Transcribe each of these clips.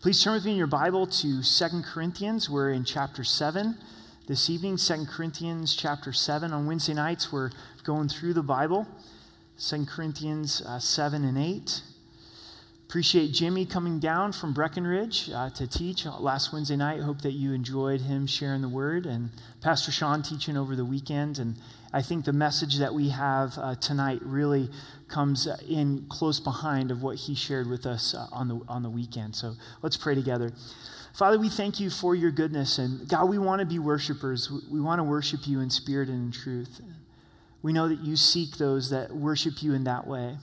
Please turn with me in your Bible to Second Corinthians. We're in chapter 7 this evening, Second Corinthians chapter 7. On Wednesday nights, we're going through the Bible, Second Corinthians uh, 7 and 8. Appreciate Jimmy coming down from Breckenridge uh, to teach last Wednesday night. Hope that you enjoyed him sharing the word and Pastor Sean teaching over the weekend. And I think the message that we have uh, tonight really comes in close behind of what he shared with us uh, on, the, on the weekend. So let's pray together. Father, we thank you for your goodness. And God, we want to be worshipers. We want to worship you in spirit and in truth. We know that you seek those that worship you in that way.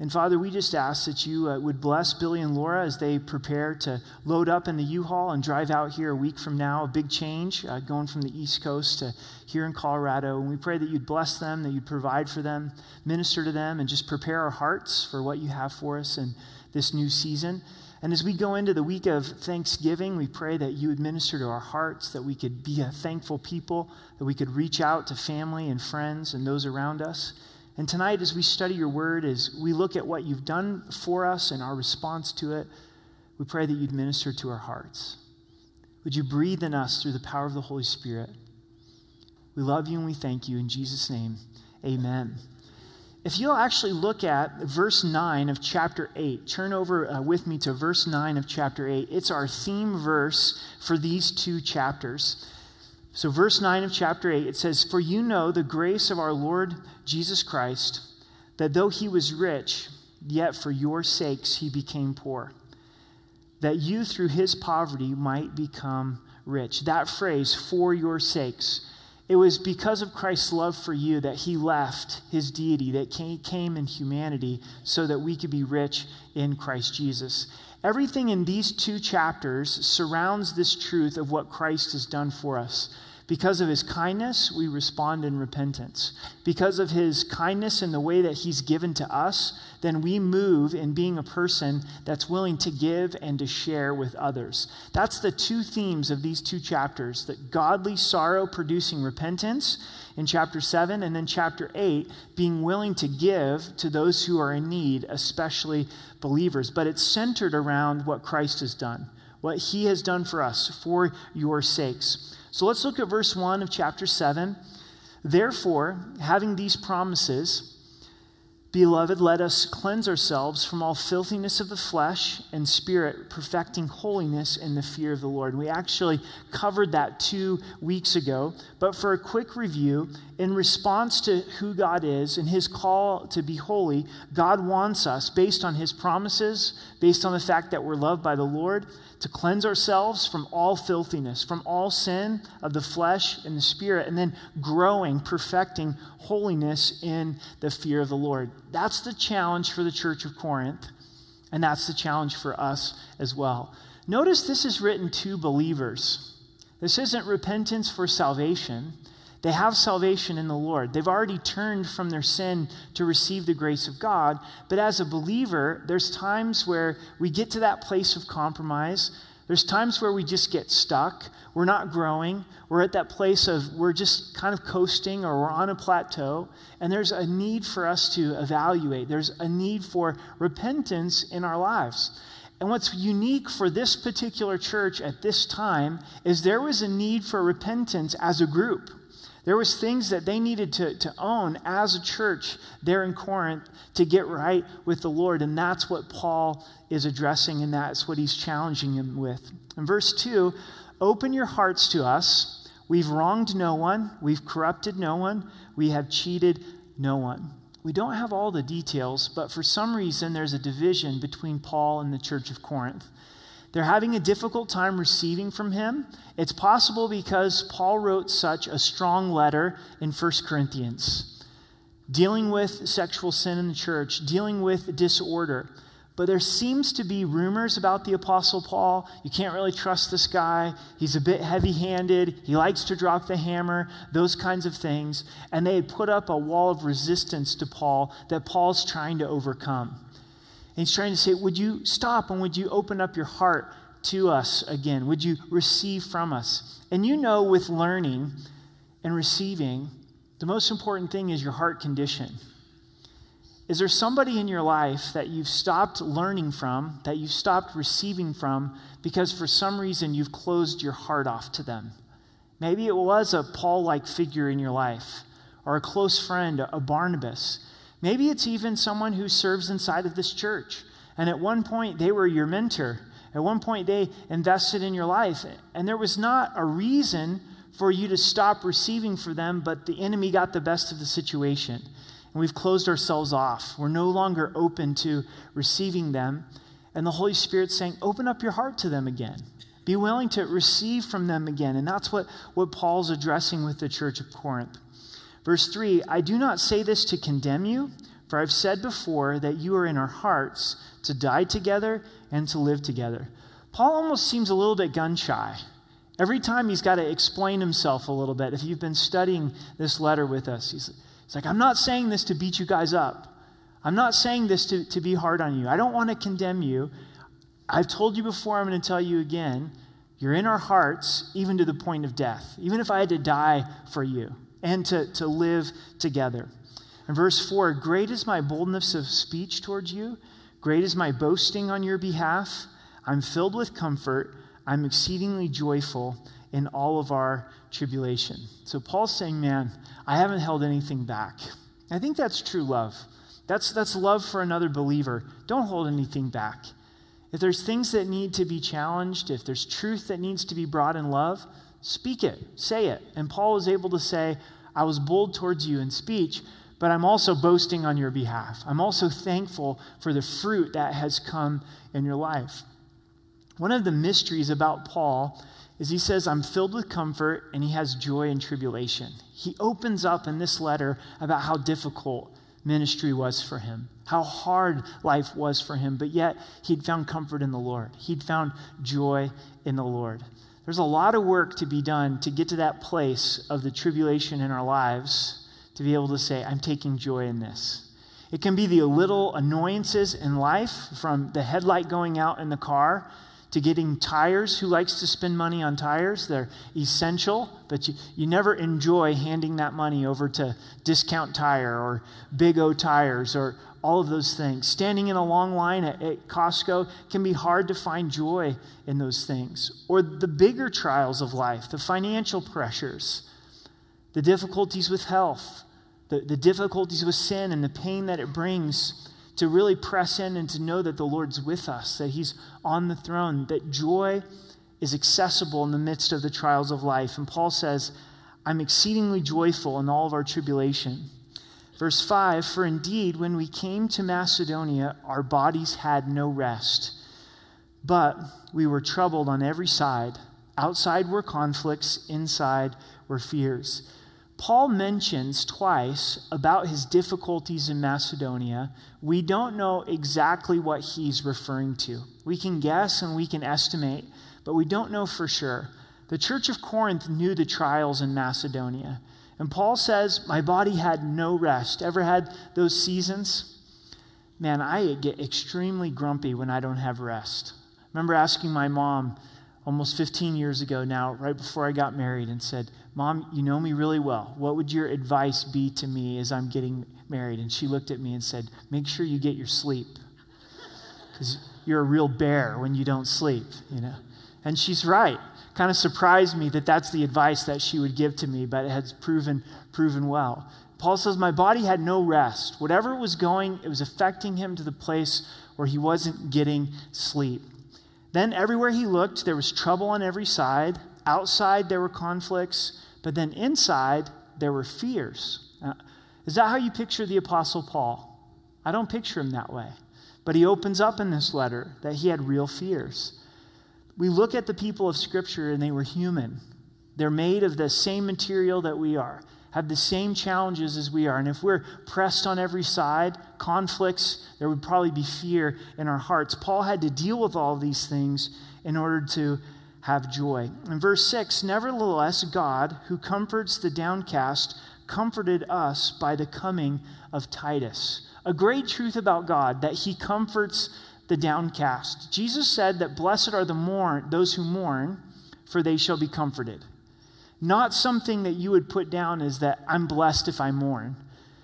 And Father, we just ask that you uh, would bless Billy and Laura as they prepare to load up in the U Haul and drive out here a week from now. A big change uh, going from the East Coast to here in Colorado. And we pray that you'd bless them, that you'd provide for them, minister to them, and just prepare our hearts for what you have for us in this new season. And as we go into the week of Thanksgiving, we pray that you would minister to our hearts, that we could be a thankful people, that we could reach out to family and friends and those around us. And tonight, as we study your word, as we look at what you've done for us and our response to it, we pray that you'd minister to our hearts. Would you breathe in us through the power of the Holy Spirit? We love you and we thank you. In Jesus' name, amen. If you'll actually look at verse 9 of chapter 8, turn over uh, with me to verse 9 of chapter 8. It's our theme verse for these two chapters. So, verse 9 of chapter 8, it says, For you know the grace of our Lord Jesus Christ, that though he was rich, yet for your sakes he became poor, that you through his poverty might become rich. That phrase, for your sakes, it was because of Christ's love for you that he left his deity, that came in humanity, so that we could be rich in Christ Jesus. Everything in these two chapters surrounds this truth of what Christ has done for us. Because of his kindness, we respond in repentance. Because of his kindness and the way that he's given to us, then we move in being a person that's willing to give and to share with others. That's the two themes of these two chapters that godly sorrow producing repentance in chapter 7, and then chapter 8, being willing to give to those who are in need, especially believers. But it's centered around what Christ has done, what he has done for us for your sakes. So let's look at verse 1 of chapter 7. Therefore, having these promises, Beloved, let us cleanse ourselves from all filthiness of the flesh and spirit, perfecting holiness in the fear of the Lord. We actually covered that two weeks ago, but for a quick review, in response to who God is and his call to be holy, God wants us, based on his promises, based on the fact that we're loved by the Lord, to cleanse ourselves from all filthiness, from all sin of the flesh and the spirit, and then growing, perfecting holiness in the fear of the Lord. That's the challenge for the church of Corinth, and that's the challenge for us as well. Notice this is written to believers. This isn't repentance for salvation. They have salvation in the Lord. They've already turned from their sin to receive the grace of God. But as a believer, there's times where we get to that place of compromise. There's times where we just get stuck. We're not growing. We're at that place of we're just kind of coasting or we're on a plateau. And there's a need for us to evaluate. There's a need for repentance in our lives. And what's unique for this particular church at this time is there was a need for repentance as a group. There was things that they needed to, to own as a church there in Corinth to get right with the Lord. And that's what Paul is addressing, and that's what he's challenging them with. In verse 2, open your hearts to us. We've wronged no one, we've corrupted no one, we have cheated no one. We don't have all the details, but for some reason, there's a division between Paul and the church of Corinth. They're having a difficult time receiving from him. It's possible because Paul wrote such a strong letter in 1 Corinthians, dealing with sexual sin in the church, dealing with disorder. But there seems to be rumors about the Apostle Paul. You can't really trust this guy. He's a bit heavy handed. He likes to drop the hammer, those kinds of things. And they had put up a wall of resistance to Paul that Paul's trying to overcome. And he's trying to say, Would you stop and would you open up your heart to us again? Would you receive from us? And you know, with learning and receiving, the most important thing is your heart condition. Is there somebody in your life that you've stopped learning from, that you've stopped receiving from, because for some reason you've closed your heart off to them? Maybe it was a Paul like figure in your life, or a close friend, a Barnabas. Maybe it's even someone who serves inside of this church. And at one point, they were your mentor. At one point, they invested in your life. And there was not a reason for you to stop receiving for them, but the enemy got the best of the situation and we've closed ourselves off. We're no longer open to receiving them. And the Holy Spirit's saying, open up your heart to them again. Be willing to receive from them again. And that's what, what Paul's addressing with the church of Corinth. Verse 3 I do not say this to condemn you, for I've said before that you are in our hearts to die together and to live together. Paul almost seems a little bit gun shy. Every time he's got to explain himself a little bit. If you've been studying this letter with us, he's it's like, I'm not saying this to beat you guys up. I'm not saying this to, to be hard on you. I don't want to condemn you. I've told you before, I'm going to tell you again. You're in our hearts, even to the point of death, even if I had to die for you and to, to live together. In verse 4, great is my boldness of speech towards you, great is my boasting on your behalf. I'm filled with comfort, I'm exceedingly joyful in all of our tribulation. So Paul's saying, man, I haven't held anything back. I think that's true love. That's, that's love for another believer. Don't hold anything back. If there's things that need to be challenged, if there's truth that needs to be brought in love, speak it, say it. And Paul was able to say, I was bold towards you in speech, but I'm also boasting on your behalf. I'm also thankful for the fruit that has come in your life. One of the mysteries about Paul is he says, I'm filled with comfort, and he has joy in tribulation. He opens up in this letter about how difficult ministry was for him, how hard life was for him, but yet he'd found comfort in the Lord. He'd found joy in the Lord. There's a lot of work to be done to get to that place of the tribulation in our lives to be able to say, I'm taking joy in this. It can be the little annoyances in life from the headlight going out in the car to getting tires. Who likes to spend money on tires? They're essential, but you, you never enjoy handing that money over to Discount Tire or Big O Tires or all of those things. Standing in a long line at, at Costco can be hard to find joy in those things. Or the bigger trials of life, the financial pressures, the difficulties with health, the, the difficulties with sin and the pain that it brings to really press in and to know that the Lord's with us, that He's on the throne, that joy is accessible in the midst of the trials of life. And Paul says, I'm exceedingly joyful in all of our tribulation. Verse 5 For indeed, when we came to Macedonia, our bodies had no rest, but we were troubled on every side. Outside were conflicts, inside were fears. Paul mentions twice about his difficulties in Macedonia. We don't know exactly what he's referring to. We can guess and we can estimate, but we don't know for sure. The church of Corinth knew the trials in Macedonia. And Paul says, My body had no rest. Ever had those seasons? Man, I get extremely grumpy when I don't have rest. I remember asking my mom almost 15 years ago now, right before I got married, and said, Mom, you know me really well. What would your advice be to me as I'm getting married? And she looked at me and said, Make sure you get your sleep. Because you're a real bear when you don't sleep, you know. And she's right. Kind of surprised me that that's the advice that she would give to me, but it has proven proven well. Paul says, My body had no rest. Whatever was going, it was affecting him to the place where he wasn't getting sleep. Then everywhere he looked, there was trouble on every side. Outside, there were conflicts, but then inside, there were fears. Uh, is that how you picture the Apostle Paul? I don't picture him that way. But he opens up in this letter that he had real fears. We look at the people of Scripture and they were human. They're made of the same material that we are, have the same challenges as we are. And if we're pressed on every side, conflicts, there would probably be fear in our hearts. Paul had to deal with all these things in order to have joy. In verse 6, nevertheless, God, who comforts the downcast, comforted us by the coming of Titus. A great truth about God that he comforts the downcast. Jesus said that blessed are the mourn, those who mourn, for they shall be comforted. Not something that you would put down is that I'm blessed if I mourn,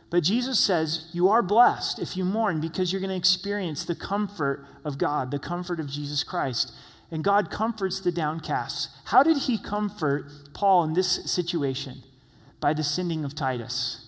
But Jesus says, You are blessed if you mourn because you're going to experience the comfort of God, the comfort of Jesus Christ. And God comforts the downcast. How did he comfort Paul in this situation? By the sending of Titus.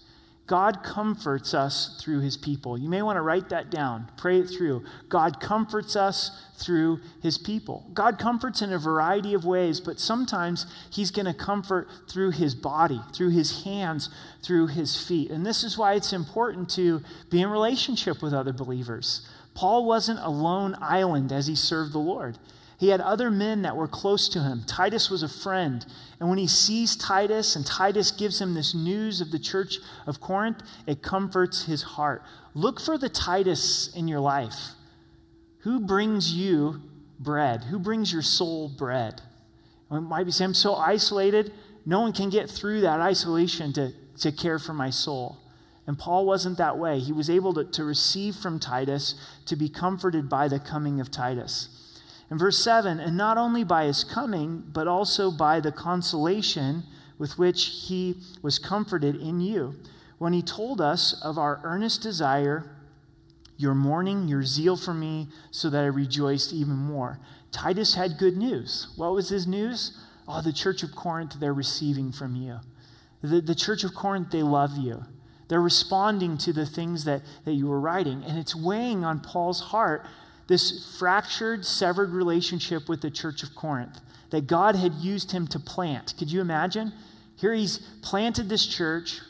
God comforts us through his people. You may want to write that down, pray it through. God comforts us through his people. God comforts in a variety of ways, but sometimes he's going to comfort through his body, through his hands, through his feet. And this is why it's important to be in relationship with other believers. Paul wasn't a lone island as he served the Lord. He had other men that were close to him. Titus was a friend. And when he sees Titus and Titus gives him this news of the church of Corinth, it comforts his heart. Look for the Titus in your life. Who brings you bread? Who brings your soul bread? It might be saying, I'm so isolated, no one can get through that isolation to, to care for my soul. And Paul wasn't that way. He was able to, to receive from Titus, to be comforted by the coming of Titus. In verse 7, and not only by his coming, but also by the consolation with which he was comforted in you, when he told us of our earnest desire, your mourning, your zeal for me, so that I rejoiced even more. Titus had good news. What was his news? Oh, the church of Corinth, they're receiving from you. The, the church of Corinth, they love you. They're responding to the things that, that you were writing. And it's weighing on Paul's heart this fractured, severed relationship with the church of Corinth that God had used him to plant. Could you imagine? Here he's planted this church.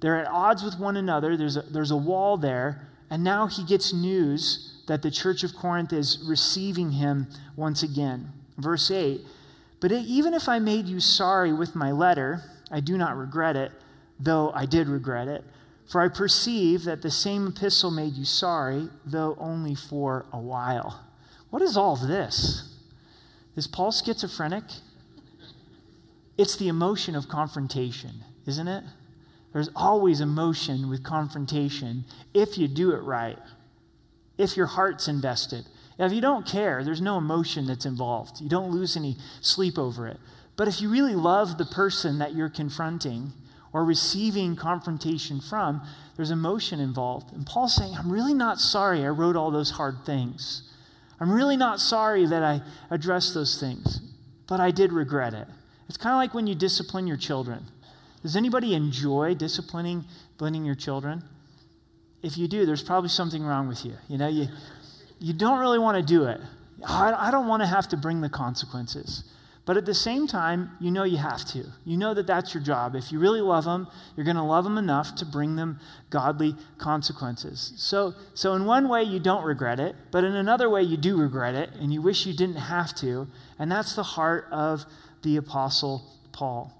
They're at odds with one another. There's a, there's a wall there. And now he gets news that the church of Corinth is receiving him once again. Verse 8 But even if I made you sorry with my letter, I do not regret it, though I did regret it. For I perceive that the same epistle made you sorry, though only for a while. What is all this? Is Paul schizophrenic? It's the emotion of confrontation, isn't it? There's always emotion with confrontation if you do it right, if your heart's invested. Now, if you don't care, there's no emotion that's involved. You don't lose any sleep over it. But if you really love the person that you're confronting, or receiving confrontation from, there's emotion involved. And Paul's saying, I'm really not sorry I wrote all those hard things. I'm really not sorry that I addressed those things, but I did regret it. It's kind of like when you discipline your children. Does anybody enjoy disciplining, disciplining your children? If you do, there's probably something wrong with you. You know, you, you don't really want to do it. I, I don't want to have to bring the consequences. But at the same time, you know you have to. You know that that's your job. If you really love them, you're going to love them enough to bring them godly consequences. So, so in one way, you don't regret it, but in another way, you do regret it, and you wish you didn't have to. And that's the heart of the Apostle Paul.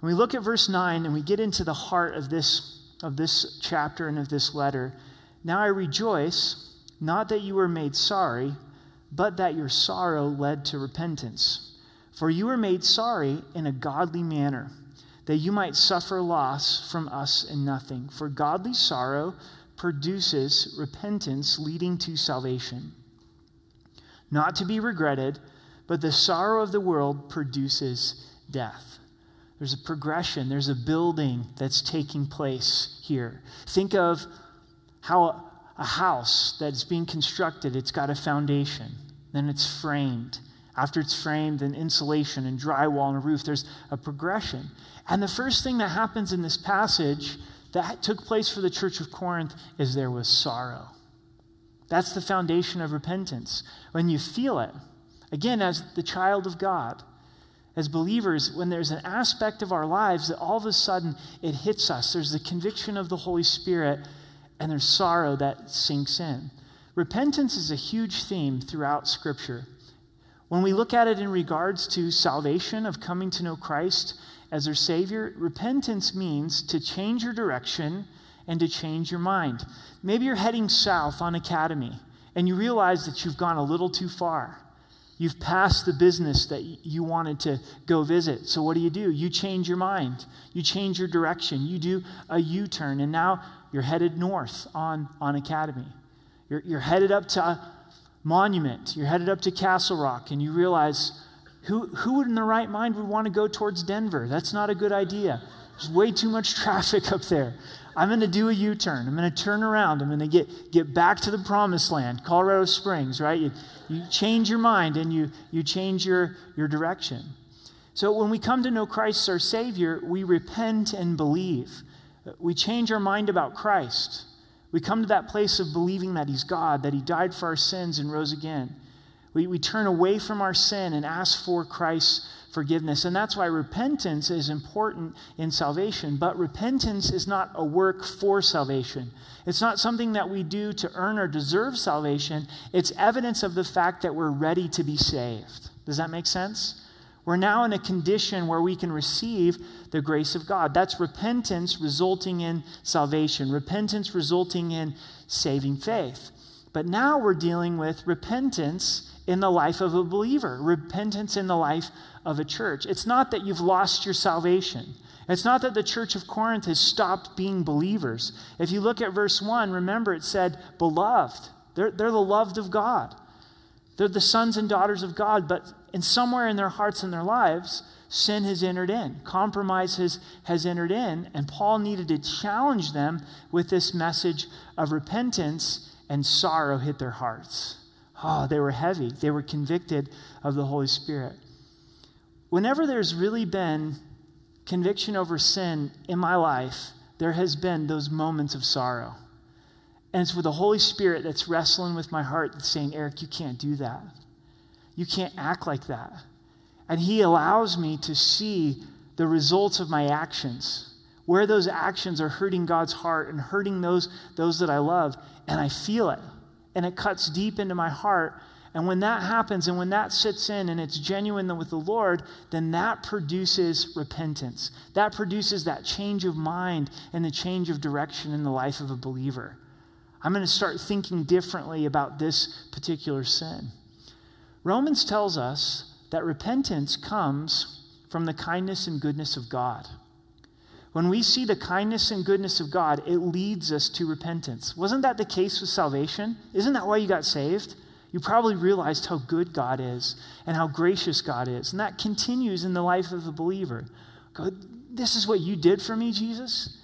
When we look at verse 9 and we get into the heart of this, of this chapter and of this letter, now I rejoice, not that you were made sorry, but that your sorrow led to repentance. For you were made sorry in a godly manner, that you might suffer loss from us in nothing. For godly sorrow produces repentance leading to salvation, not to be regretted, but the sorrow of the world produces death. There's a progression, there's a building that's taking place here. Think of how a house that's being constructed, it's got a foundation, then it's framed, after it's framed and insulation and drywall and a roof, there's a progression. And the first thing that happens in this passage that took place for the church of Corinth is there was sorrow. That's the foundation of repentance. When you feel it, again, as the child of God, as believers, when there's an aspect of our lives that all of a sudden it hits us, there's the conviction of the Holy Spirit, and there's sorrow that sinks in. Repentance is a huge theme throughout Scripture. When we look at it in regards to salvation, of coming to know Christ as their Savior, repentance means to change your direction and to change your mind. Maybe you're heading south on Academy and you realize that you've gone a little too far. You've passed the business that you wanted to go visit. So, what do you do? You change your mind. You change your direction. You do a U turn, and now you're headed north on, on Academy. You're, you're headed up to monument. You're headed up to Castle Rock and you realize who, who in their right mind would want to go towards Denver? That's not a good idea. There's way too much traffic up there. I'm going to do a U turn. I'm going to turn around. I'm going to get, get back to the promised land, Colorado Springs, right? You, you change your mind and you, you change your, your direction. So when we come to know Christ as our Savior, we repent and believe. We change our mind about Christ. We come to that place of believing that He's God, that He died for our sins and rose again. We, we turn away from our sin and ask for Christ's forgiveness. And that's why repentance is important in salvation. But repentance is not a work for salvation. It's not something that we do to earn or deserve salvation. It's evidence of the fact that we're ready to be saved. Does that make sense? We're now in a condition where we can receive the grace of God. That's repentance resulting in salvation, repentance resulting in saving faith. But now we're dealing with repentance in the life of a believer, repentance in the life of a church. It's not that you've lost your salvation. It's not that the church of Corinth has stopped being believers. If you look at verse 1, remember it said, beloved. They're, they're the loved of God. They're the sons and daughters of God, but in somewhere in their hearts and their lives, sin has entered in. Compromise has, has entered in. And Paul needed to challenge them with this message of repentance, and sorrow hit their hearts. Oh, they were heavy. They were convicted of the Holy Spirit. Whenever there's really been conviction over sin in my life, there has been those moments of sorrow. And it's with the Holy Spirit that's wrestling with my heart saying, Eric, you can't do that. You can't act like that. And He allows me to see the results of my actions, where those actions are hurting God's heart and hurting those, those that I love. And I feel it. And it cuts deep into my heart. And when that happens and when that sits in and it's genuine with the Lord, then that produces repentance. That produces that change of mind and the change of direction in the life of a believer. I'm going to start thinking differently about this particular sin. Romans tells us that repentance comes from the kindness and goodness of God. When we see the kindness and goodness of God, it leads us to repentance. Wasn't that the case with salvation? Isn't that why you got saved? You probably realized how good God is and how gracious God is. And that continues in the life of a believer. God, this is what you did for me, Jesus.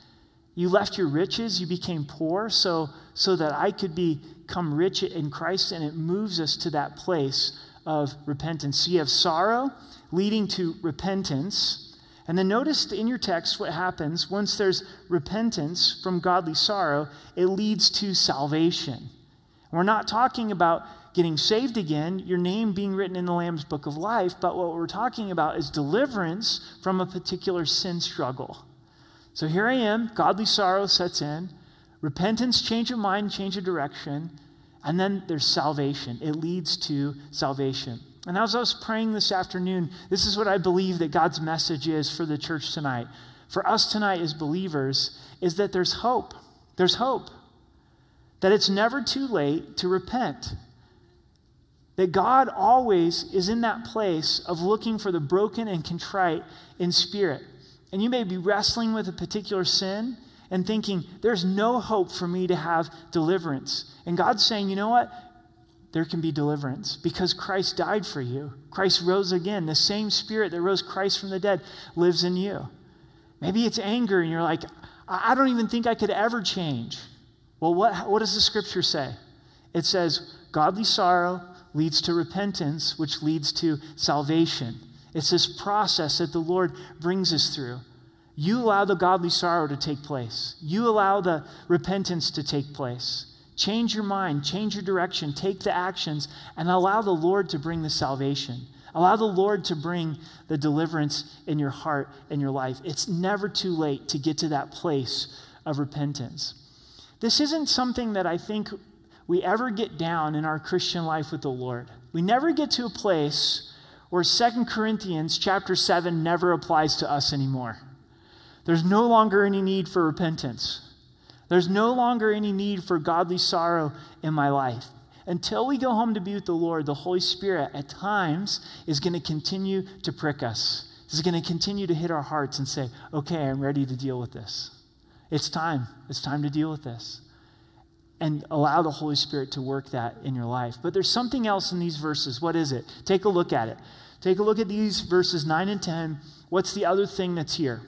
You left your riches, you became poor so, so that I could become rich in Christ, and it moves us to that place of repentance. So you have sorrow leading to repentance. And then notice in your text what happens once there's repentance from godly sorrow, it leads to salvation. We're not talking about getting saved again, your name being written in the Lamb's book of life, but what we're talking about is deliverance from a particular sin struggle. So here I am, godly sorrow sets in, repentance, change of mind, change of direction, and then there's salvation. It leads to salvation. And as I was praying this afternoon, this is what I believe that God's message is for the church tonight. For us tonight as believers, is that there's hope. There's hope. That it's never too late to repent. That God always is in that place of looking for the broken and contrite in spirit. And you may be wrestling with a particular sin and thinking, there's no hope for me to have deliverance. And God's saying, you know what? There can be deliverance because Christ died for you. Christ rose again. The same spirit that rose Christ from the dead lives in you. Maybe it's anger and you're like, I don't even think I could ever change. Well, what, what does the scripture say? It says, godly sorrow leads to repentance, which leads to salvation. It's this process that the Lord brings us through. You allow the godly sorrow to take place. You allow the repentance to take place. Change your mind, change your direction, take the actions, and allow the Lord to bring the salvation. Allow the Lord to bring the deliverance in your heart and your life. It's never too late to get to that place of repentance. This isn't something that I think we ever get down in our Christian life with the Lord. We never get to a place where Second Corinthians chapter 7 never applies to us anymore. There's no longer any need for repentance. There's no longer any need for godly sorrow in my life. Until we go home to be with the Lord, the Holy Spirit at times is going to continue to prick us. This Is going to continue to hit our hearts and say, okay, I'm ready to deal with this. It's time. It's time to deal with this. And allow the Holy Spirit to work that in your life. But there's something else in these verses. What is it? Take a look at it. Take a look at these verses 9 and 10. What's the other thing that's here?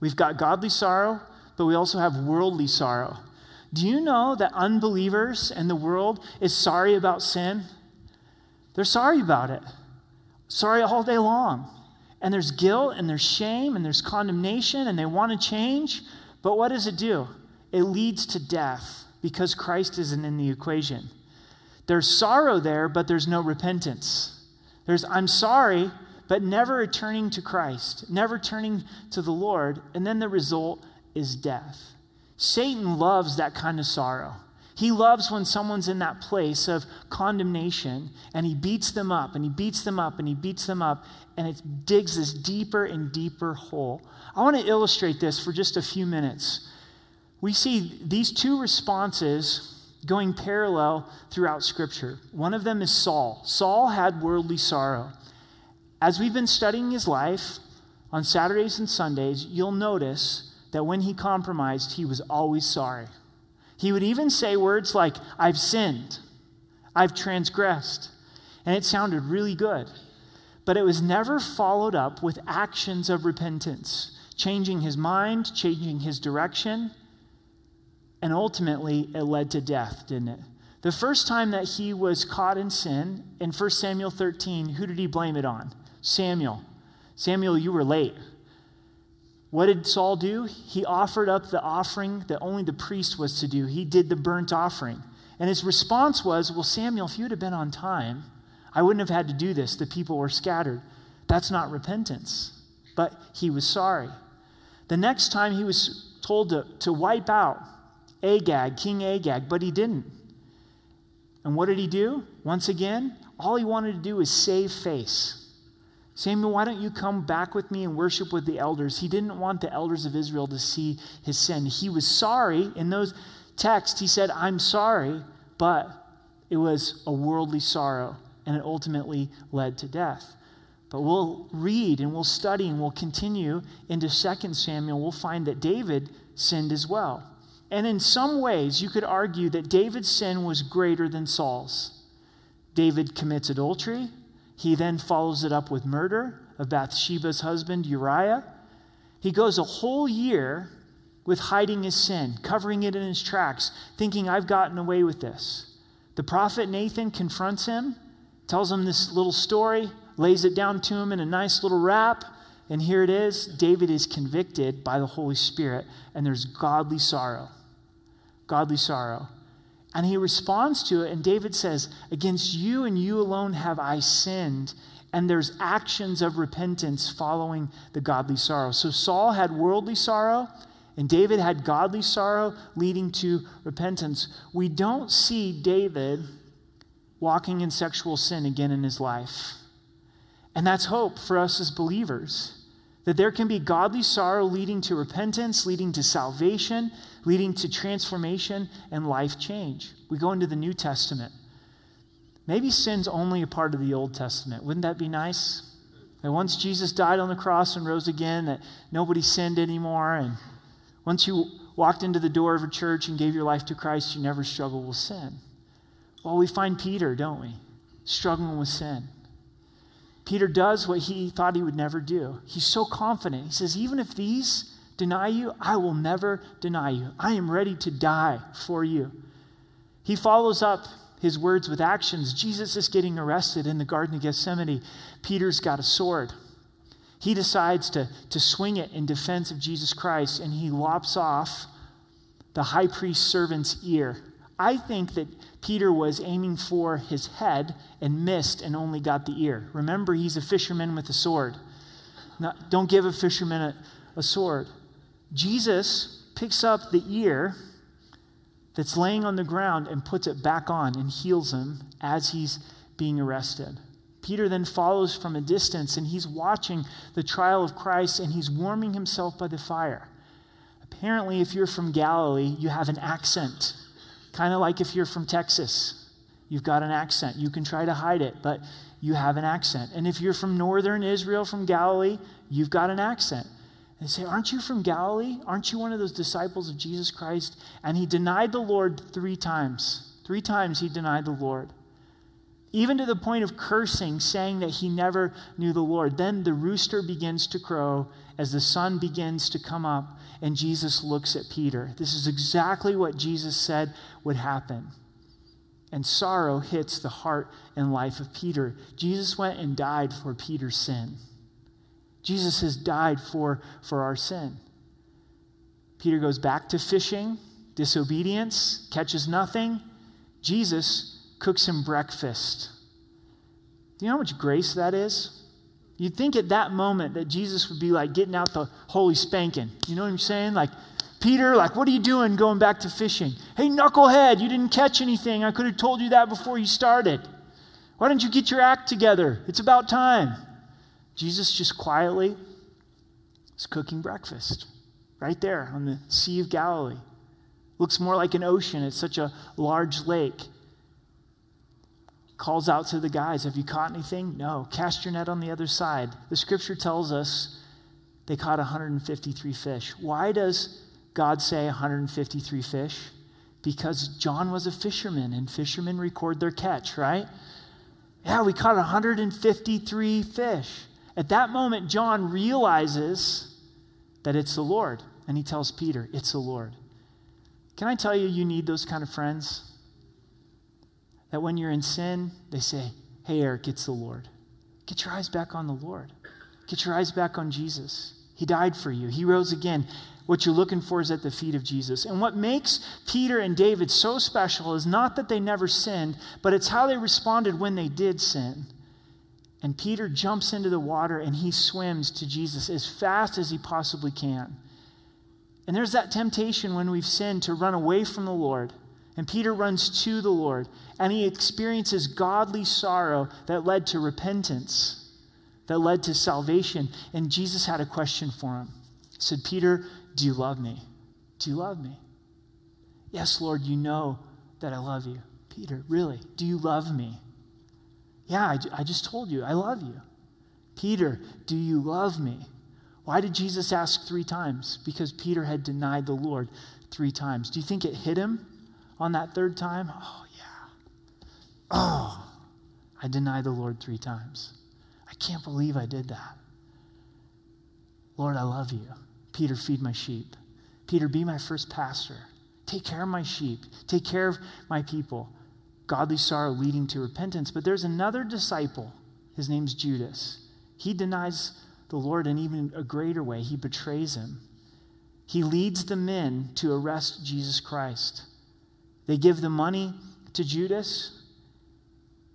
We've got godly sorrow but we also have worldly sorrow. Do you know that unbelievers and the world is sorry about sin? They're sorry about it. Sorry all day long. And there's guilt and there's shame and there's condemnation and they want to change. But what does it do? It leads to death because Christ isn't in the equation. There's sorrow there, but there's no repentance. There's, I'm sorry, but never returning to Christ, never turning to the Lord. And then the result is death. Satan loves that kind of sorrow. He loves when someone's in that place of condemnation and he beats them up and he beats them up and he beats them up and it digs this deeper and deeper hole. I want to illustrate this for just a few minutes. We see these two responses going parallel throughout Scripture. One of them is Saul. Saul had worldly sorrow. As we've been studying his life on Saturdays and Sundays, you'll notice that when he compromised, he was always sorry. He would even say words like, I've sinned, I've transgressed. And it sounded really good. But it was never followed up with actions of repentance, changing his mind, changing his direction. And ultimately, it led to death, didn't it? The first time that he was caught in sin, in 1 Samuel 13, who did he blame it on? Samuel. Samuel, you were late. What did Saul do? He offered up the offering that only the priest was to do. He did the burnt offering. And his response was, Well, Samuel, if you'd have been on time, I wouldn't have had to do this. The people were scattered. That's not repentance. But he was sorry. The next time he was told to, to wipe out Agag, King Agag, but he didn't. And what did he do? Once again, all he wanted to do was save face. Samuel, why don't you come back with me and worship with the elders? He didn't want the elders of Israel to see his sin. He was sorry. In those texts, he said, I'm sorry, but it was a worldly sorrow, and it ultimately led to death. But we'll read and we'll study and we'll continue into 2 Samuel. We'll find that David sinned as well. And in some ways, you could argue that David's sin was greater than Saul's. David commits adultery, he then follows it up with murder of Bathsheba's husband, Uriah. He goes a whole year with hiding his sin, covering it in his tracks, thinking, I've gotten away with this. The prophet Nathan confronts him, tells him this little story, lays it down to him in a nice little wrap, and here it is. David is convicted by the Holy Spirit, and there's godly sorrow. Godly sorrow. And he responds to it, and David says, Against you and you alone have I sinned. And there's actions of repentance following the godly sorrow. So Saul had worldly sorrow, and David had godly sorrow leading to repentance. We don't see David walking in sexual sin again in his life. And that's hope for us as believers that there can be godly sorrow leading to repentance, leading to salvation, leading to transformation and life change. We go into the New Testament. Maybe sin's only a part of the Old Testament. Wouldn't that be nice? That once Jesus died on the cross and rose again, that nobody sinned anymore. And once you walked into the door of a church and gave your life to Christ, you never struggled with sin. Well, we find Peter, don't we? Struggling with sin. Peter does what he thought he would never do. He's so confident. He says, Even if these deny you, I will never deny you. I am ready to die for you. He follows up his words with actions. Jesus is getting arrested in the Garden of Gethsemane. Peter's got a sword. He decides to, to swing it in defense of Jesus Christ, and he lops off the high priest's servant's ear. I think that Peter was aiming for his head and missed and only got the ear. Remember, he's a fisherman with a sword. Not, don't give a fisherman a, a sword. Jesus picks up the ear that's laying on the ground and puts it back on and heals him as he's being arrested. Peter then follows from a distance and he's watching the trial of Christ and he's warming himself by the fire. Apparently, if you're from Galilee, you have an accent. Kind of like if you're from Texas, you've got an accent. You can try to hide it, but you have an accent. And if you're from northern Israel, from Galilee, you've got an accent. They say, Aren't you from Galilee? Aren't you one of those disciples of Jesus Christ? And he denied the Lord three times. Three times he denied the Lord. Even to the point of cursing, saying that he never knew the Lord. Then the rooster begins to crow as the sun begins to come up, and Jesus looks at Peter. This is exactly what Jesus said would happen. And sorrow hits the heart and life of Peter. Jesus went and died for Peter's sin. Jesus has died for, for our sin. Peter goes back to fishing, disobedience, catches nothing. Jesus cooks him breakfast. Do you know how much grace that is? You'd think at that moment that Jesus would be like getting out the holy spanking. You know what I'm saying? Like, Peter, like, what are you doing going back to fishing? Hey, knucklehead, you didn't catch anything. I could have told you that before you started. Why don't you get your act together? It's about time. Jesus just quietly is cooking breakfast right there on the Sea of Galilee. Looks more like an ocean. It's such a large lake. Calls out to the guys, Have you caught anything? No. Cast your net on the other side. The scripture tells us they caught 153 fish. Why does God say 153 fish? Because John was a fisherman and fishermen record their catch, right? Yeah, we caught 153 fish. At that moment, John realizes that it's the Lord. And he tells Peter, It's the Lord. Can I tell you, you need those kind of friends? That when you're in sin, they say, Hey, Eric, it's the Lord. Get your eyes back on the Lord. Get your eyes back on Jesus. He died for you, He rose again. What you're looking for is at the feet of Jesus. And what makes Peter and David so special is not that they never sinned, but it's how they responded when they did sin. And Peter jumps into the water and he swims to Jesus as fast as he possibly can. And there's that temptation when we've sinned to run away from the Lord. And Peter runs to the Lord and he experiences godly sorrow that led to repentance, that led to salvation. And Jesus had a question for him. He said, Peter, do you love me? Do you love me? Yes, Lord, you know that I love you. Peter, really? Do you love me? Yeah, I, I just told you, I love you. Peter, do you love me? Why did Jesus ask three times? Because Peter had denied the Lord three times. Do you think it hit him on that third time? Oh, yeah. Oh, I denied the Lord three times. I can't believe I did that. Lord, I love you. Peter, feed my sheep. Peter, be my first pastor. Take care of my sheep. Take care of my people godly sorrow leading to repentance. But there's another disciple. His name's Judas. He denies the Lord in even a greater way. He betrays him. He leads the men to arrest Jesus Christ. They give the money to Judas,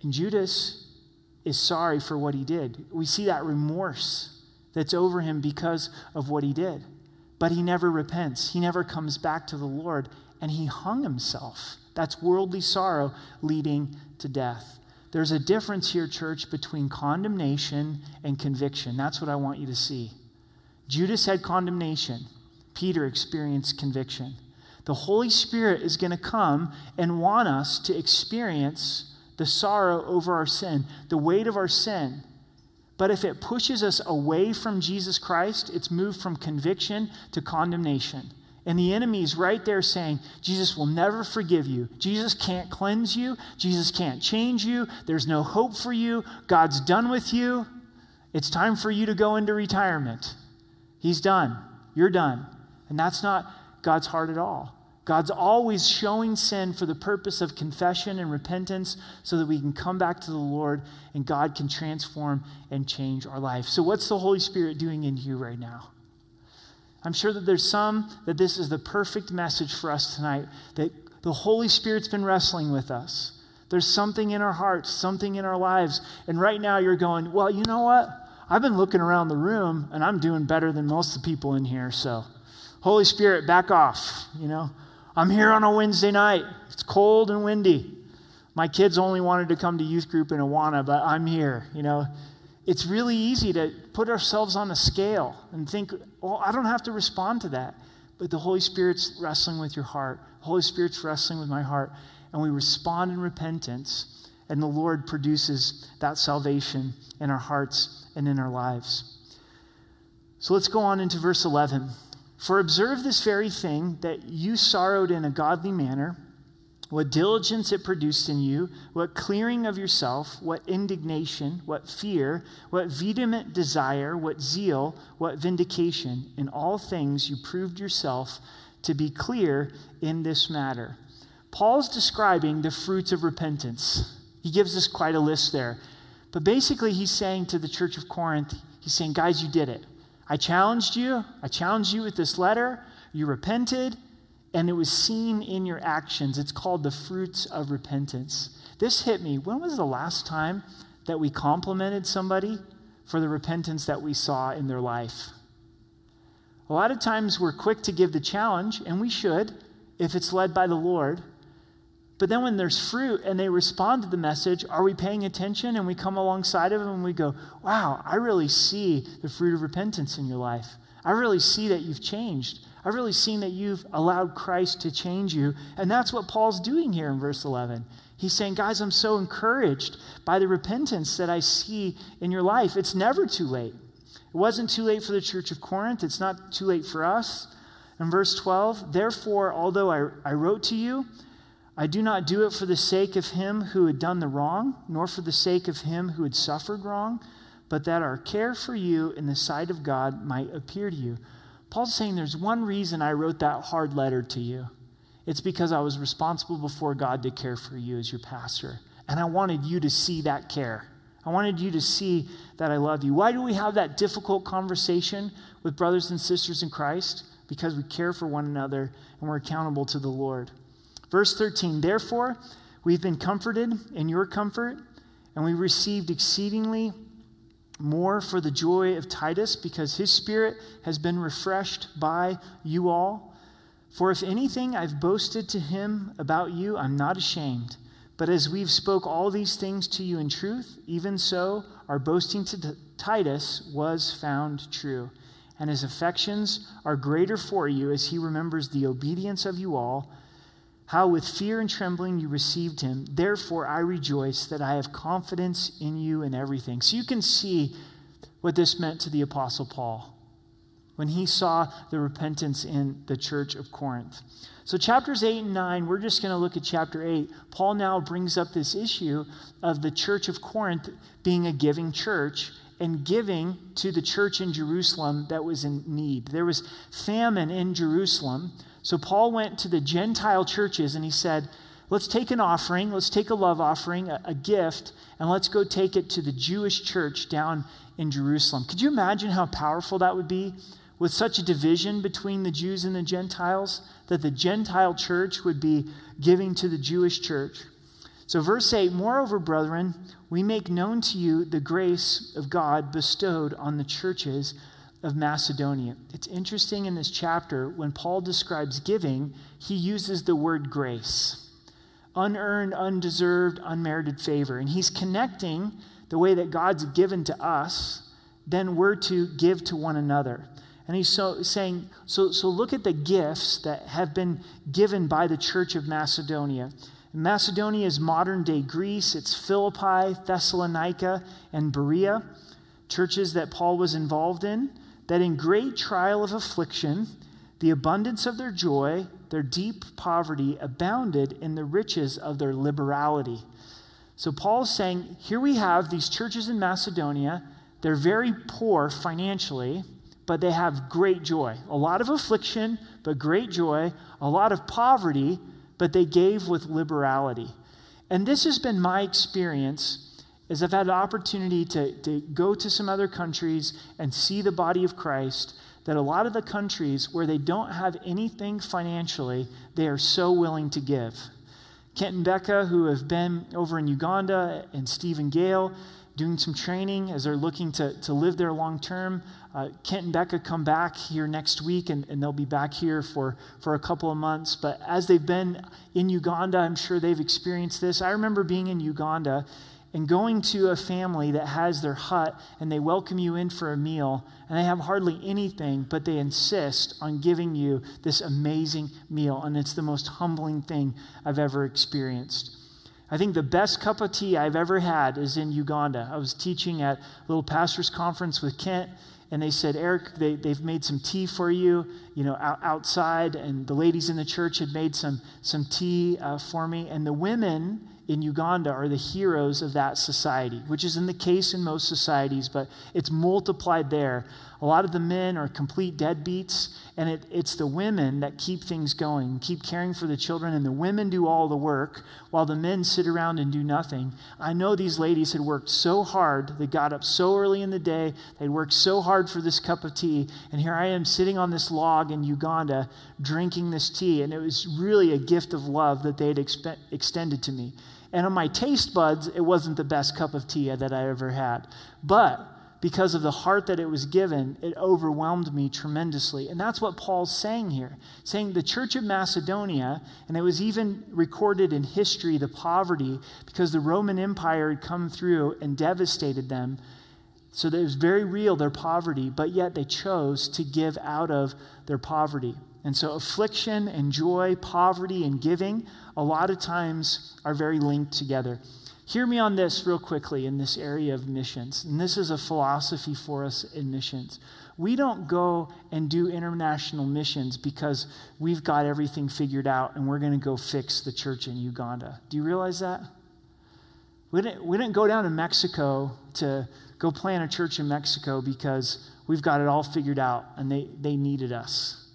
and Judas is sorry for what he did. We see that remorse that's over him because of what he did. But he never repents, he never comes back to the Lord, and he hung himself. That's worldly sorrow leading to death. There's a difference here, church, between condemnation and conviction. That's what I want you to see. Judas had condemnation, Peter experienced conviction. The Holy Spirit is going to come and want us to experience the sorrow over our sin, the weight of our sin. But if it pushes us away from Jesus Christ, it's moved from conviction to condemnation. And the enemy is right there saying, Jesus will never forgive you. Jesus can't cleanse you. Jesus can't change you. There's no hope for you. God's done with you. It's time for you to go into retirement. He's done. You're done. And that's not God's heart at all. God's always showing sin for the purpose of confession and repentance so that we can come back to the Lord and God can transform and change our life. So, what's the Holy Spirit doing in you right now? I'm sure that there's some that this is the perfect message for us tonight, that the Holy Spirit's been wrestling with us. There's something in our hearts, something in our lives. And right now you're going, well, you know what? I've been looking around the room and I'm doing better than most of the people in here. So, Holy Spirit, back off. You know, I'm here on a Wednesday night. It's cold and windy. My kids only wanted to come to youth group in Awana, but I'm here. You know, it's really easy to put ourselves on a scale and think, well, I don't have to respond to that. But the Holy Spirit's wrestling with your heart. The Holy Spirit's wrestling with my heart. And we respond in repentance, and the Lord produces that salvation in our hearts and in our lives. So let's go on into verse 11. For observe this very thing that you sorrowed in a godly manner what diligence it produced in you, what clearing of yourself, what indignation, what fear, what vehement desire, what zeal, what vindication. In all things you proved yourself to be clear in this matter. Paul's describing the fruits of repentance. He gives us quite a list there. But basically, he's saying to the church of Corinth, he's saying, guys, you did it. I challenged you. I challenged you with this letter. You repented and it was seen in your actions. It's called the fruits of repentance. This hit me. When was the last time that we complimented somebody for the repentance that we saw in their life? A lot of times we're quick to give the challenge, and we should if it's led by the Lord. But then when there's fruit and they respond to the message, are we paying attention and we come alongside of them and we go, wow, I really see the fruit of repentance in your life. I really see that you've changed. I've really seen that you've allowed Christ to change you. And that's what Paul's doing here in verse 11. He's saying, Guys, I'm so encouraged by the repentance that I see in your life. It's never too late. It wasn't too late for the church of Corinth, it's not too late for us. In verse 12, therefore, although I, I wrote to you, I do not do it for the sake of him who had done the wrong, nor for the sake of him who had suffered wrong, but that our care for you in the sight of God might appear to you. Paul's saying there's one reason I wrote that hard letter to you. It's because I was responsible before God to care for you as your pastor. And I wanted you to see that care. I wanted you to see that I love you. Why do we have that difficult conversation with brothers and sisters in Christ? Because we care for one another and we're accountable to the Lord. Verse 13, therefore, we've been comforted in your comfort, and we received exceedingly more for the joy of Titus because his spirit has been refreshed by you all. For if anything I've boasted to him about you, I'm not ashamed. But as we've spoke all these things to you in truth, even so our boasting to Titus was found true. And his affections are greater for you as he remembers the obedience of you all, how with fear and trembling you received him. Therefore I rejoice that I have confidence in you in everything. So you can see what this meant to the Apostle Paul when he saw the repentance in the church of Corinth. So, chapters 8 and 9, we're just going to look at chapter 8. Paul now brings up this issue of the church of Corinth being a giving church and giving to the church in Jerusalem that was in need. There was famine in Jerusalem. So, Paul went to the Gentile churches and he said, Let's take an offering, let's take a love offering, a, a gift, and let's go take it to the Jewish church down in Jerusalem. Could you imagine how powerful that would be with such a division between the Jews and the Gentiles that the Gentile church would be giving to the Jewish church? So, verse 8 Moreover, brethren, we make known to you the grace of God bestowed on the churches of Macedonia. It's interesting in this chapter, when Paul describes giving, he uses the word grace unearned, undeserved, unmerited favor. And he's connecting the way that God's given to us, then we're to give to one another. And he's so, saying, so, so look at the gifts that have been given by the church of Macedonia. Macedonia is modern day Greece, it's Philippi, Thessalonica, and Berea, churches that Paul was involved in, that in great trial of affliction, the abundance of their joy, their deep poverty abounded in the riches of their liberality. So Paul's saying, here we have these churches in Macedonia. They're very poor financially, but they have great joy. A lot of affliction, but great joy. A lot of poverty, but they gave with liberality. And this has been my experience as I've had the opportunity to, to go to some other countries and see the body of Christ that a lot of the countries where they don't have anything financially, they are so willing to give. Kent and Becca, who have been over in Uganda, and Stephen Gale, doing some training as they're looking to, to live there long term. Uh, Kent and Becca come back here next week, and, and they'll be back here for, for a couple of months. But as they've been in Uganda, I'm sure they've experienced this. I remember being in Uganda and going to a family that has their hut and they welcome you in for a meal and they have hardly anything, but they insist on giving you this amazing meal. And it's the most humbling thing I've ever experienced. I think the best cup of tea I've ever had is in Uganda. I was teaching at a little pastor's conference with Kent, and they said, Eric, they, they've made some tea for you, you know, outside, and the ladies in the church had made some, some tea uh, for me. And the women in Uganda are the heroes of that society, which isn't the case in most societies, but it's multiplied there. A lot of the men are complete deadbeats, and it, it's the women that keep things going, keep caring for the children, and the women do all the work while the men sit around and do nothing. I know these ladies had worked so hard. They got up so early in the day, they'd worked so hard for this cup of tea, and here I am sitting on this log in Uganda drinking this tea, and it was really a gift of love that they had expe- extended to me. And on my taste buds, it wasn't the best cup of tea that I ever had. But because of the heart that it was given, it overwhelmed me tremendously. And that's what Paul's saying here. Saying the church of Macedonia, and it was even recorded in history, the poverty, because the Roman Empire had come through and devastated them. So that it was very real, their poverty, but yet they chose to give out of their poverty. And so affliction and joy, poverty and giving a lot of times are very linked together. Hear me on this real quickly in this area of missions. And this is a philosophy for us in missions. We don't go and do international missions because we've got everything figured out and we're going to go fix the church in Uganda. Do you realize that? We didn't, we didn't go down to Mexico to go plant a church in Mexico because we've got it all figured out and they, they needed us.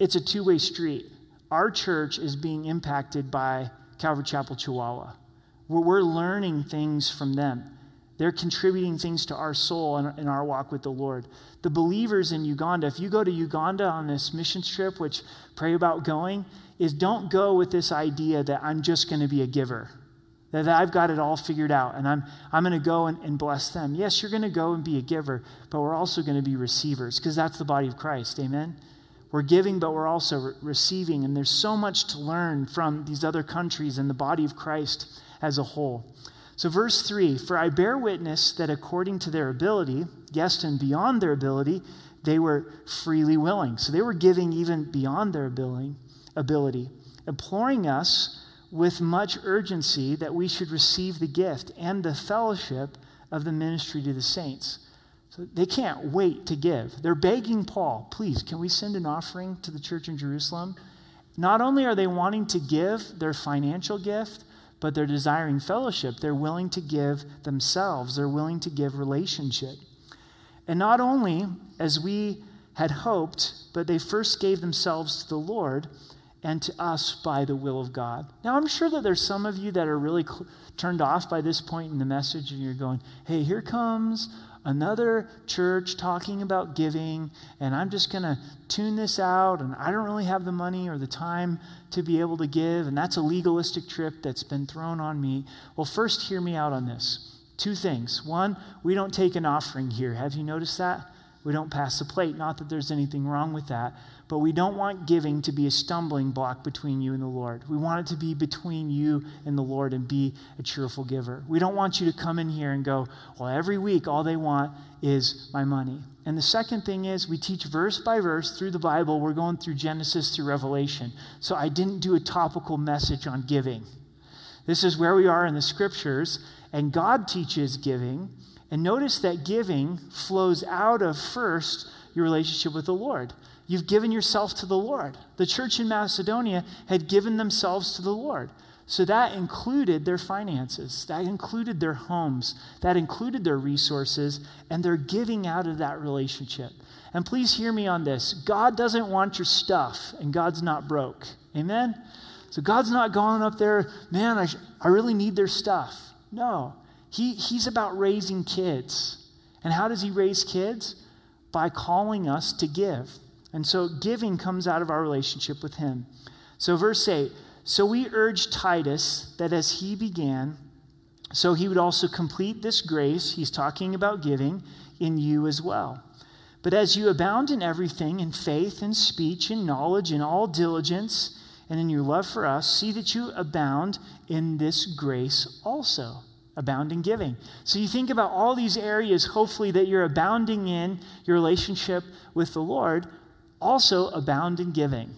It's a two way street our church is being impacted by Calvary Chapel, Chihuahua. We're learning things from them. They're contributing things to our soul and, in our walk with the Lord. The believers in Uganda, if you go to Uganda on this mission trip, which pray about going, is don't go with this idea that I'm just going to be a giver, that I've got it all figured out and I'm, I'm going to go and, and bless them. Yes, you're going to go and be a giver, but we're also going to be receivers because that's the body of Christ. Amen? We're giving, but we're also re- receiving. And there's so much to learn from these other countries and the body of Christ as a whole. So, verse 3 For I bear witness that according to their ability, yes, and beyond their ability, they were freely willing. So, they were giving even beyond their ability, ability imploring us with much urgency that we should receive the gift and the fellowship of the ministry to the saints. So they can't wait to give. They're begging Paul, please, can we send an offering to the church in Jerusalem? Not only are they wanting to give their financial gift, but they're desiring fellowship. They're willing to give themselves, they're willing to give relationship. And not only, as we had hoped, but they first gave themselves to the Lord and to us by the will of God. Now, I'm sure that there's some of you that are really cl- turned off by this point in the message, and you're going, hey, here comes another church talking about giving, and I'm just going to tune this out, and I don't really have the money or the time to be able to give, and that's a legalistic trip that's been thrown on me. Well, first, hear me out on this. Two things. One, we don't take an offering here. Have you noticed that? We don't pass the plate. Not that there's anything wrong with that, but we don't want giving to be a stumbling block between you and the Lord. We want it to be between you and the Lord and be a cheerful giver. We don't want you to come in here and go, well, every week all they want is my money. And the second thing is, we teach verse by verse through the Bible. We're going through Genesis through Revelation. So I didn't do a topical message on giving. This is where we are in the scriptures, and God teaches giving. And notice that giving flows out of first your relationship with the Lord. You've given yourself to the Lord. The church in Macedonia had given themselves to the Lord. So that included their finances, that included their homes, that included their resources, and they're giving out of that relationship. And please hear me on this God doesn't want your stuff, and God's not broke. Amen? So God's not going up there, man, I, I really need their stuff. No, he, He's about raising kids. And how does He raise kids? By calling us to give. And so giving comes out of our relationship with Him. So, verse 8 So we urge Titus that as he began, so he would also complete this grace, he's talking about giving, in you as well. But as you abound in everything, in faith, in speech, in knowledge, in all diligence, and in your love for us, see that you abound in this grace also. Abound in giving. So you think about all these areas, hopefully, that you're abounding in your relationship with the Lord also abound in giving.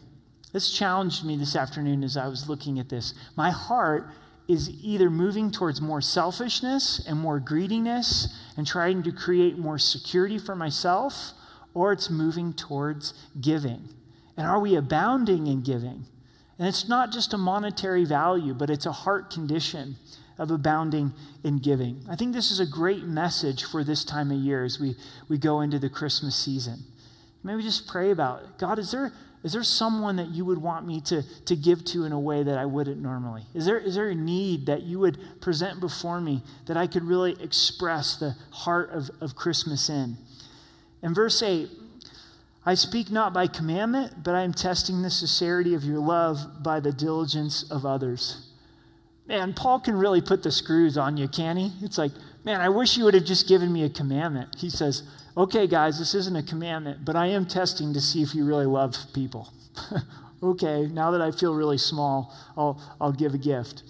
This challenged me this afternoon as I was looking at this. My heart is either moving towards more selfishness and more greediness and trying to create more security for myself, or it's moving towards giving. And are we abounding in giving? And it's not just a monetary value, but it's a heart condition of abounding in giving. I think this is a great message for this time of year as we, we go into the Christmas season. Maybe just pray about it. God, is there is there someone that you would want me to, to give to in a way that I wouldn't normally? Is there, is there a need that you would present before me that I could really express the heart of, of Christmas in? In verse 8, I speak not by commandment, but I am testing the sincerity of your love by the diligence of others. Man, Paul can really put the screws on you, can he? It's like, man, I wish you would have just given me a commandment. He says, okay, guys, this isn't a commandment, but I am testing to see if you really love people. okay, now that I feel really small, I'll, I'll give a gift.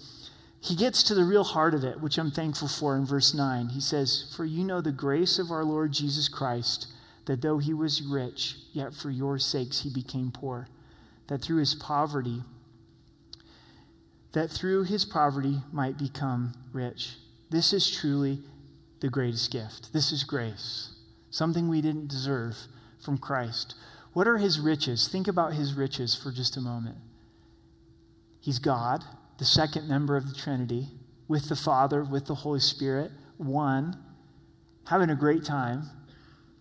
He gets to the real heart of it, which I'm thankful for in verse 9. He says, For you know the grace of our Lord Jesus Christ, that though he was rich, yet for your sakes he became poor, that through his poverty, that through his poverty might become rich. This is truly the greatest gift. This is grace something we didn't deserve from Christ. What are his riches? Think about his riches for just a moment. He's God, the second member of the Trinity, with the Father, with the Holy Spirit, one, having a great time,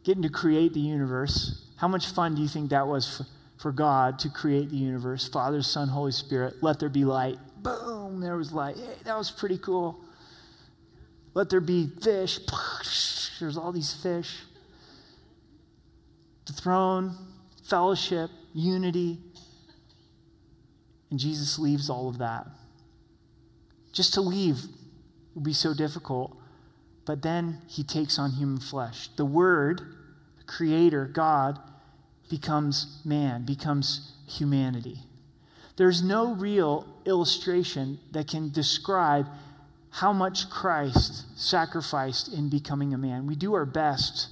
getting to create the universe. How much fun do you think that was for, for God to create the universe? Father, Son, Holy Spirit, let there be light. Boom, there was light. Hey, that was pretty cool. Let there be fish. There's all these fish the throne, fellowship, unity. And Jesus leaves all of that. Just to leave would be so difficult. But then he takes on human flesh. The Word, the Creator, God, becomes man, becomes humanity. There's no real illustration that can describe how much Christ sacrificed in becoming a man. We do our best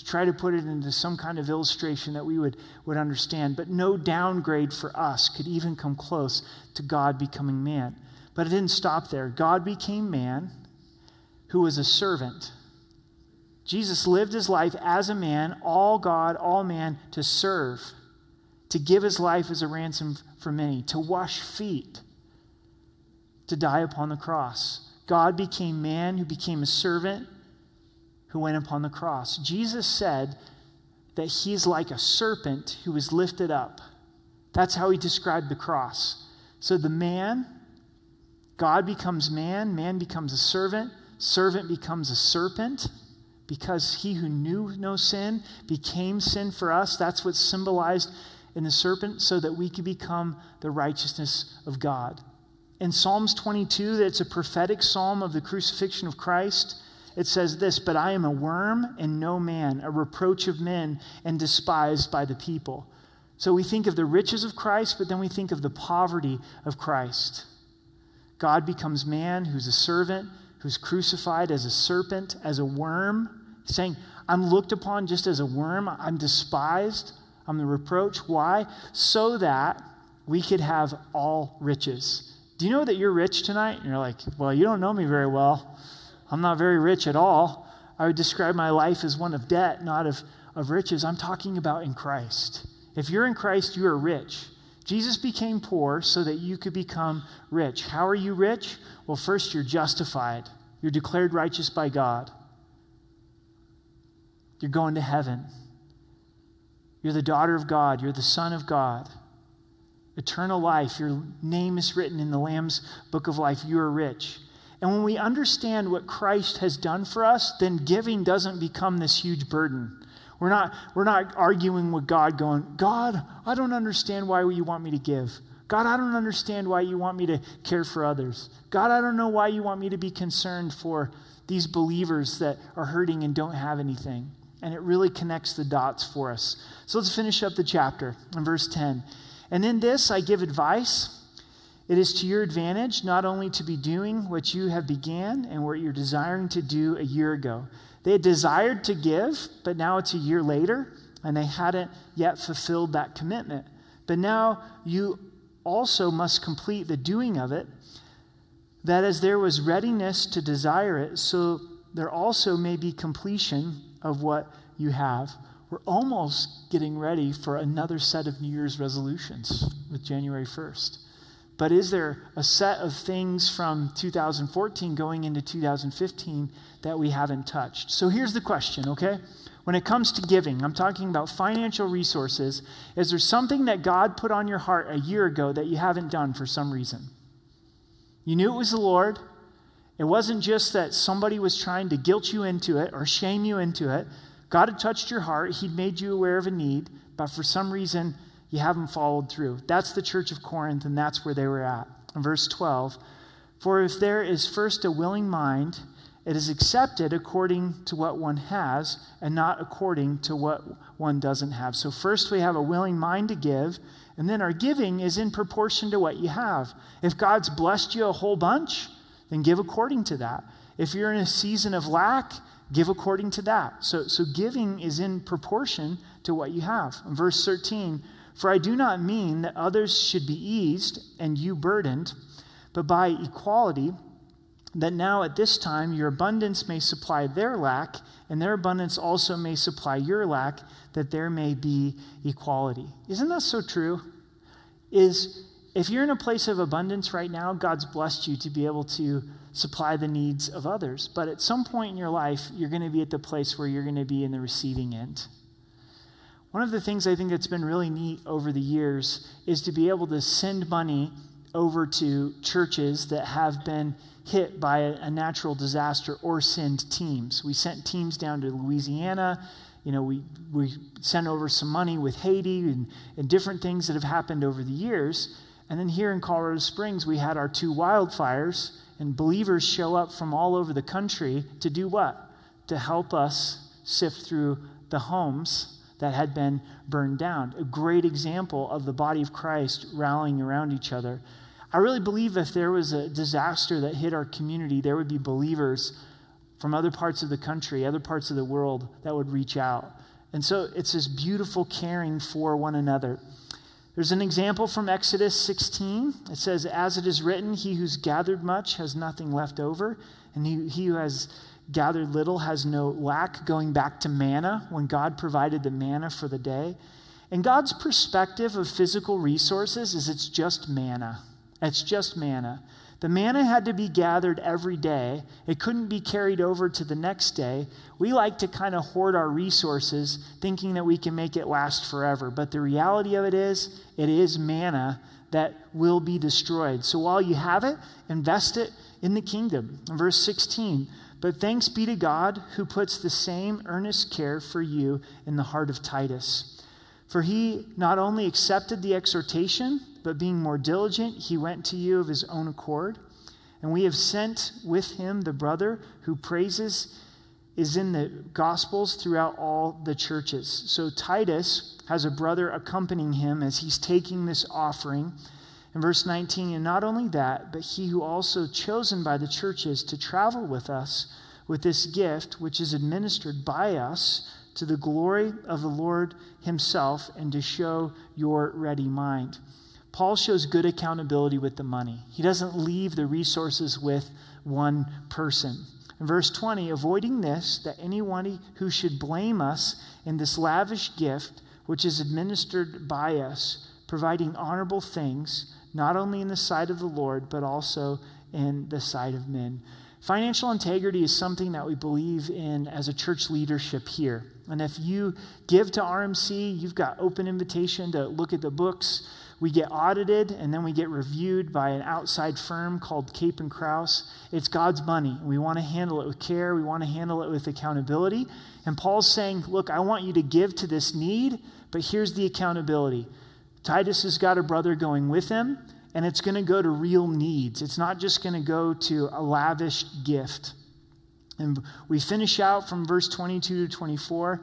to try to put it into some kind of illustration that we would, would understand. But no downgrade for us could even come close to God becoming man. But it didn't stop there. God became man who was a servant. Jesus lived his life as a man, all God, all man, to serve, to give his life as a ransom for many, to wash feet, to die upon the cross. God became man who became a servant who went upon the cross. Jesus said that he's like a serpent who was lifted up. That's how he described the cross. So the man, God becomes man, man becomes a servant, servant becomes a serpent because he who knew no sin became sin for us. That's what's symbolized in the serpent so that we could become the righteousness of God. In Psalms 22, that's a prophetic psalm of the crucifixion of Christ it says this But I am a worm and no man, a reproach of men and despised by the people. So we think of the riches of Christ, but then we think of the poverty of Christ. God becomes man who's a servant, who's crucified as a serpent, as a worm, saying, I'm looked upon just as a worm, I'm despised, I'm the reproach. Why? So that we could have all riches. Do you know that you're rich tonight? And you're like, well, you don't know me very well. I'm not very rich at all. I would describe my life as one of debt, not of, of riches. I'm talking about in Christ. If you're in Christ, you are rich. Jesus became poor so that you could become rich. How are you rich? Well, first, you're justified, you're declared righteous by God, you're going to heaven. You're the daughter of God, you're the son of God. Eternal life, your name is written in the Lamb's book of life. You are rich. And when we understand what Christ has done for us, then giving doesn't become this huge burden. We're not, we're not arguing with God, going, God, I don't understand why you want me to give. God, I don't understand why you want me to care for others. God, I don't know why you want me to be concerned for these believers that are hurting and don't have anything. And it really connects the dots for us. So let's finish up the chapter in verse 10. And in this I give advice it is to your advantage not only to be doing what you have began and what you're desiring to do a year ago. They had desired to give, but now it's a year later, and they hadn't yet fulfilled that commitment. But now you also must complete the doing of it, that as there was readiness to desire it, so there also may be completion of what you have. We're almost getting ready for another set of New Year's resolutions with January 1st. But is there a set of things from 2014 going into 2015 that we haven't touched? So here's the question, okay? When it comes to giving, I'm talking about financial resources. Is there something that God put on your heart a year ago that you haven't done for some reason? You knew it was the Lord. It wasn't just that somebody was trying to guilt you into it or shame you into it. God had touched your heart, He'd made you aware of a need, but for some reason, you haven't followed through. That's the church of Corinth, and that's where they were at. In verse 12, for if there is first a willing mind, it is accepted according to what one has and not according to what one doesn't have. So, first we have a willing mind to give, and then our giving is in proportion to what you have. If God's blessed you a whole bunch, then give according to that. If you're in a season of lack, give according to that. So, so giving is in proportion to what you have. In verse 13, for I do not mean that others should be eased and you burdened, but by equality, that now at this time your abundance may supply their lack, and their abundance also may supply your lack, that there may be equality. Isn't that so true? Is if you're in a place of abundance right now, God's blessed you to be able to supply the needs of others. But at some point in your life, you're going to be at the place where you're going to be in the receiving end. One of the things I think that's been really neat over the years is to be able to send money over to churches that have been hit by a, natural disaster or send teams. We sent teams down to Louisiana. You know, we, we sent over some money with Haiti and, and different things that have happened over the years. And then here in Colorado Springs, we had our two wildfires, and believers show up from all over the country to do what? To help us sift through the homes that had been burned down. A great example of the body of Christ rallying around each other. I really believe if there was a disaster that hit our community, there would be believers from other parts of the country, other parts of the world that would reach out. And so it's this beautiful caring for one another. There's an example from Exodus 16. It says, As it is written, he who's gathered much has nothing left over, and he, he who has gathered little has no lack, going back to manna when God provided the manna for the day. And God's perspective of physical resources is it's just manna. It's just manna. The manna had to be gathered every day. It couldn't be carried over to the next day. We like to kind of hoard our resources thinking that we can make it last forever. But the reality of it is, it is manna that will be destroyed. So while you have it, invest it in the kingdom. In verse 16, but thanks be to God who puts the same earnest care for you in the heart of Titus. For he not only accepted the exhortation, but being more diligent, he went to you of his own accord. And we have sent with him the brother who praises is in the Gospels throughout all the churches. So Titus has a brother accompanying him as he's taking this offering. In verse 19, and not only that, but he who also chosen by the churches to travel with us with this gift, which is administered by us to the glory of the Lord himself and to show your ready mind. Paul shows good accountability with the money. He doesn't leave the resources with one person. In verse 20, avoiding this, that anyone who should blame us in this lavish gift, which is administered by us, providing honorable things, not only in the sight of the Lord, but also in the sight of men. Financial integrity is something that we believe in as a church leadership here. And if you give to RMC, you've got open invitation to look at the books. We get audited and then we get reviewed by an outside firm called Cape and Krause. It's God's money. We want to handle it with care. We want to handle it with accountability. And Paul's saying, look, I want you to give to this need, but here's the accountability. Titus has got a brother going with him, and it's going to go to real needs. It's not just going to go to a lavish gift. And we finish out from verse 22 to 24.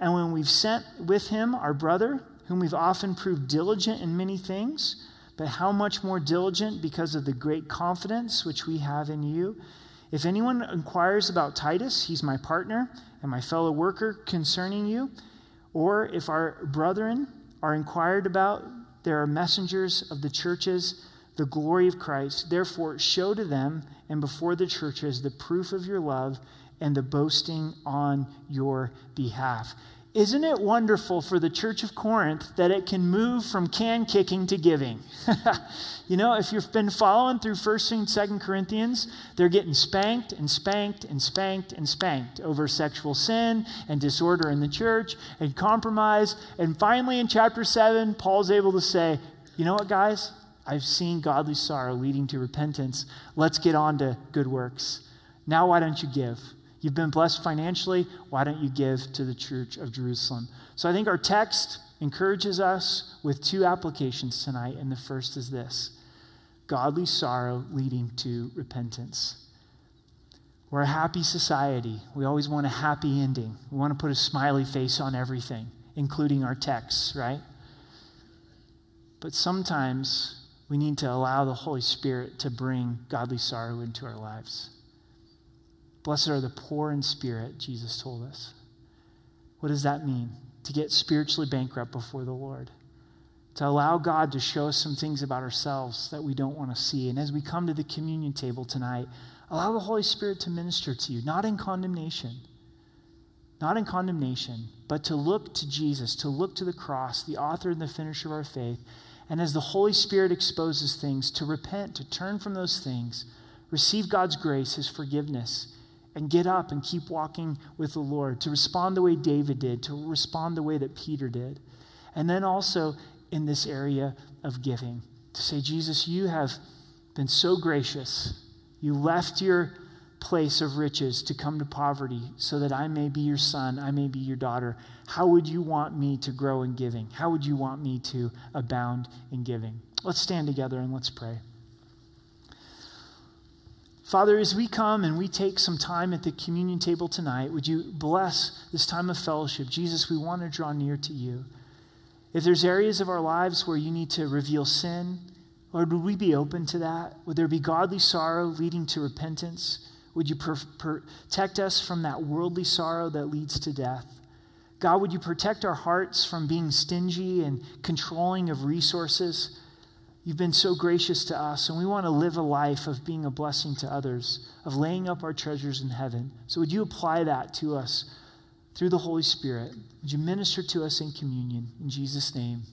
And when we've sent with him our brother, whom we've often proved diligent in many things, but how much more diligent because of the great confidence which we have in you. If anyone inquires about Titus, he's my partner and my fellow worker concerning you. Or if our brethren are inquired about, there are messengers of the churches. the glory of Christ. Therefore, show to them and before the churches the proof of your love and the boasting on your behalf. Isn't it wonderful for the church of Corinth that it can move from can kicking to giving? you know, if you've been following through 1st and 2nd Corinthians, they're getting spanked and spanked and spanked and spanked over sexual sin and disorder in the church and compromise. And finally, in chapter 7, Paul's able to say, you know what, guys? I've seen godly sorrow leading to repentance. Let's get on to good works. Now, why don't you give? You've been blessed financially. Why don't you give to the church of Jerusalem? So I think our text encourages us with two applications tonight. And the first is this godly sorrow leading to repentance. We're a happy society. We always want a happy ending. We want to put a smiley face on everything, including our texts, right? But sometimes we need to allow the Holy Spirit to bring godly sorrow into our lives. Blessed are the poor in spirit, Jesus told us. What does that mean? To get spiritually bankrupt before the Lord. To allow God to show us some things about ourselves that we don't want to see. And as we come to the communion table tonight, allow the Holy Spirit to minister to you, not in condemnation, not in condemnation, but to look to Jesus, to look to the cross, the author and the finisher of our faith, and as the Holy Spirit exposes things, to repent, to turn from those things, receive God's grace, His forgiveness, and get up and keep walking with the Lord, to respond the way David did, to respond the way that Peter did. And then also in this area of giving, to say, Jesus, you have been so gracious. You left your place of riches to come to poverty so that I may be your son, I may be your daughter. How would you want me to grow in giving? How would you want me to abound in giving? Let's stand together and let's pray. Father, as we come and we take some time at the communion table tonight, would you bless this time of fellowship? Jesus, we want to draw near to you. If there's areas of our lives where you need to reveal sin, Lord, would we be open to that? Would there be godly sorrow leading to repentance? Would you protect us from that worldly sorrow that leads to death? God, would you protect our hearts from being stingy and controlling of resources? You've been so gracious to us, and we want to live a life of being a blessing to others, of laying up our treasures in heaven. So, would you apply that to us through the Holy Spirit? Would you minister to us in communion? In Jesus' name,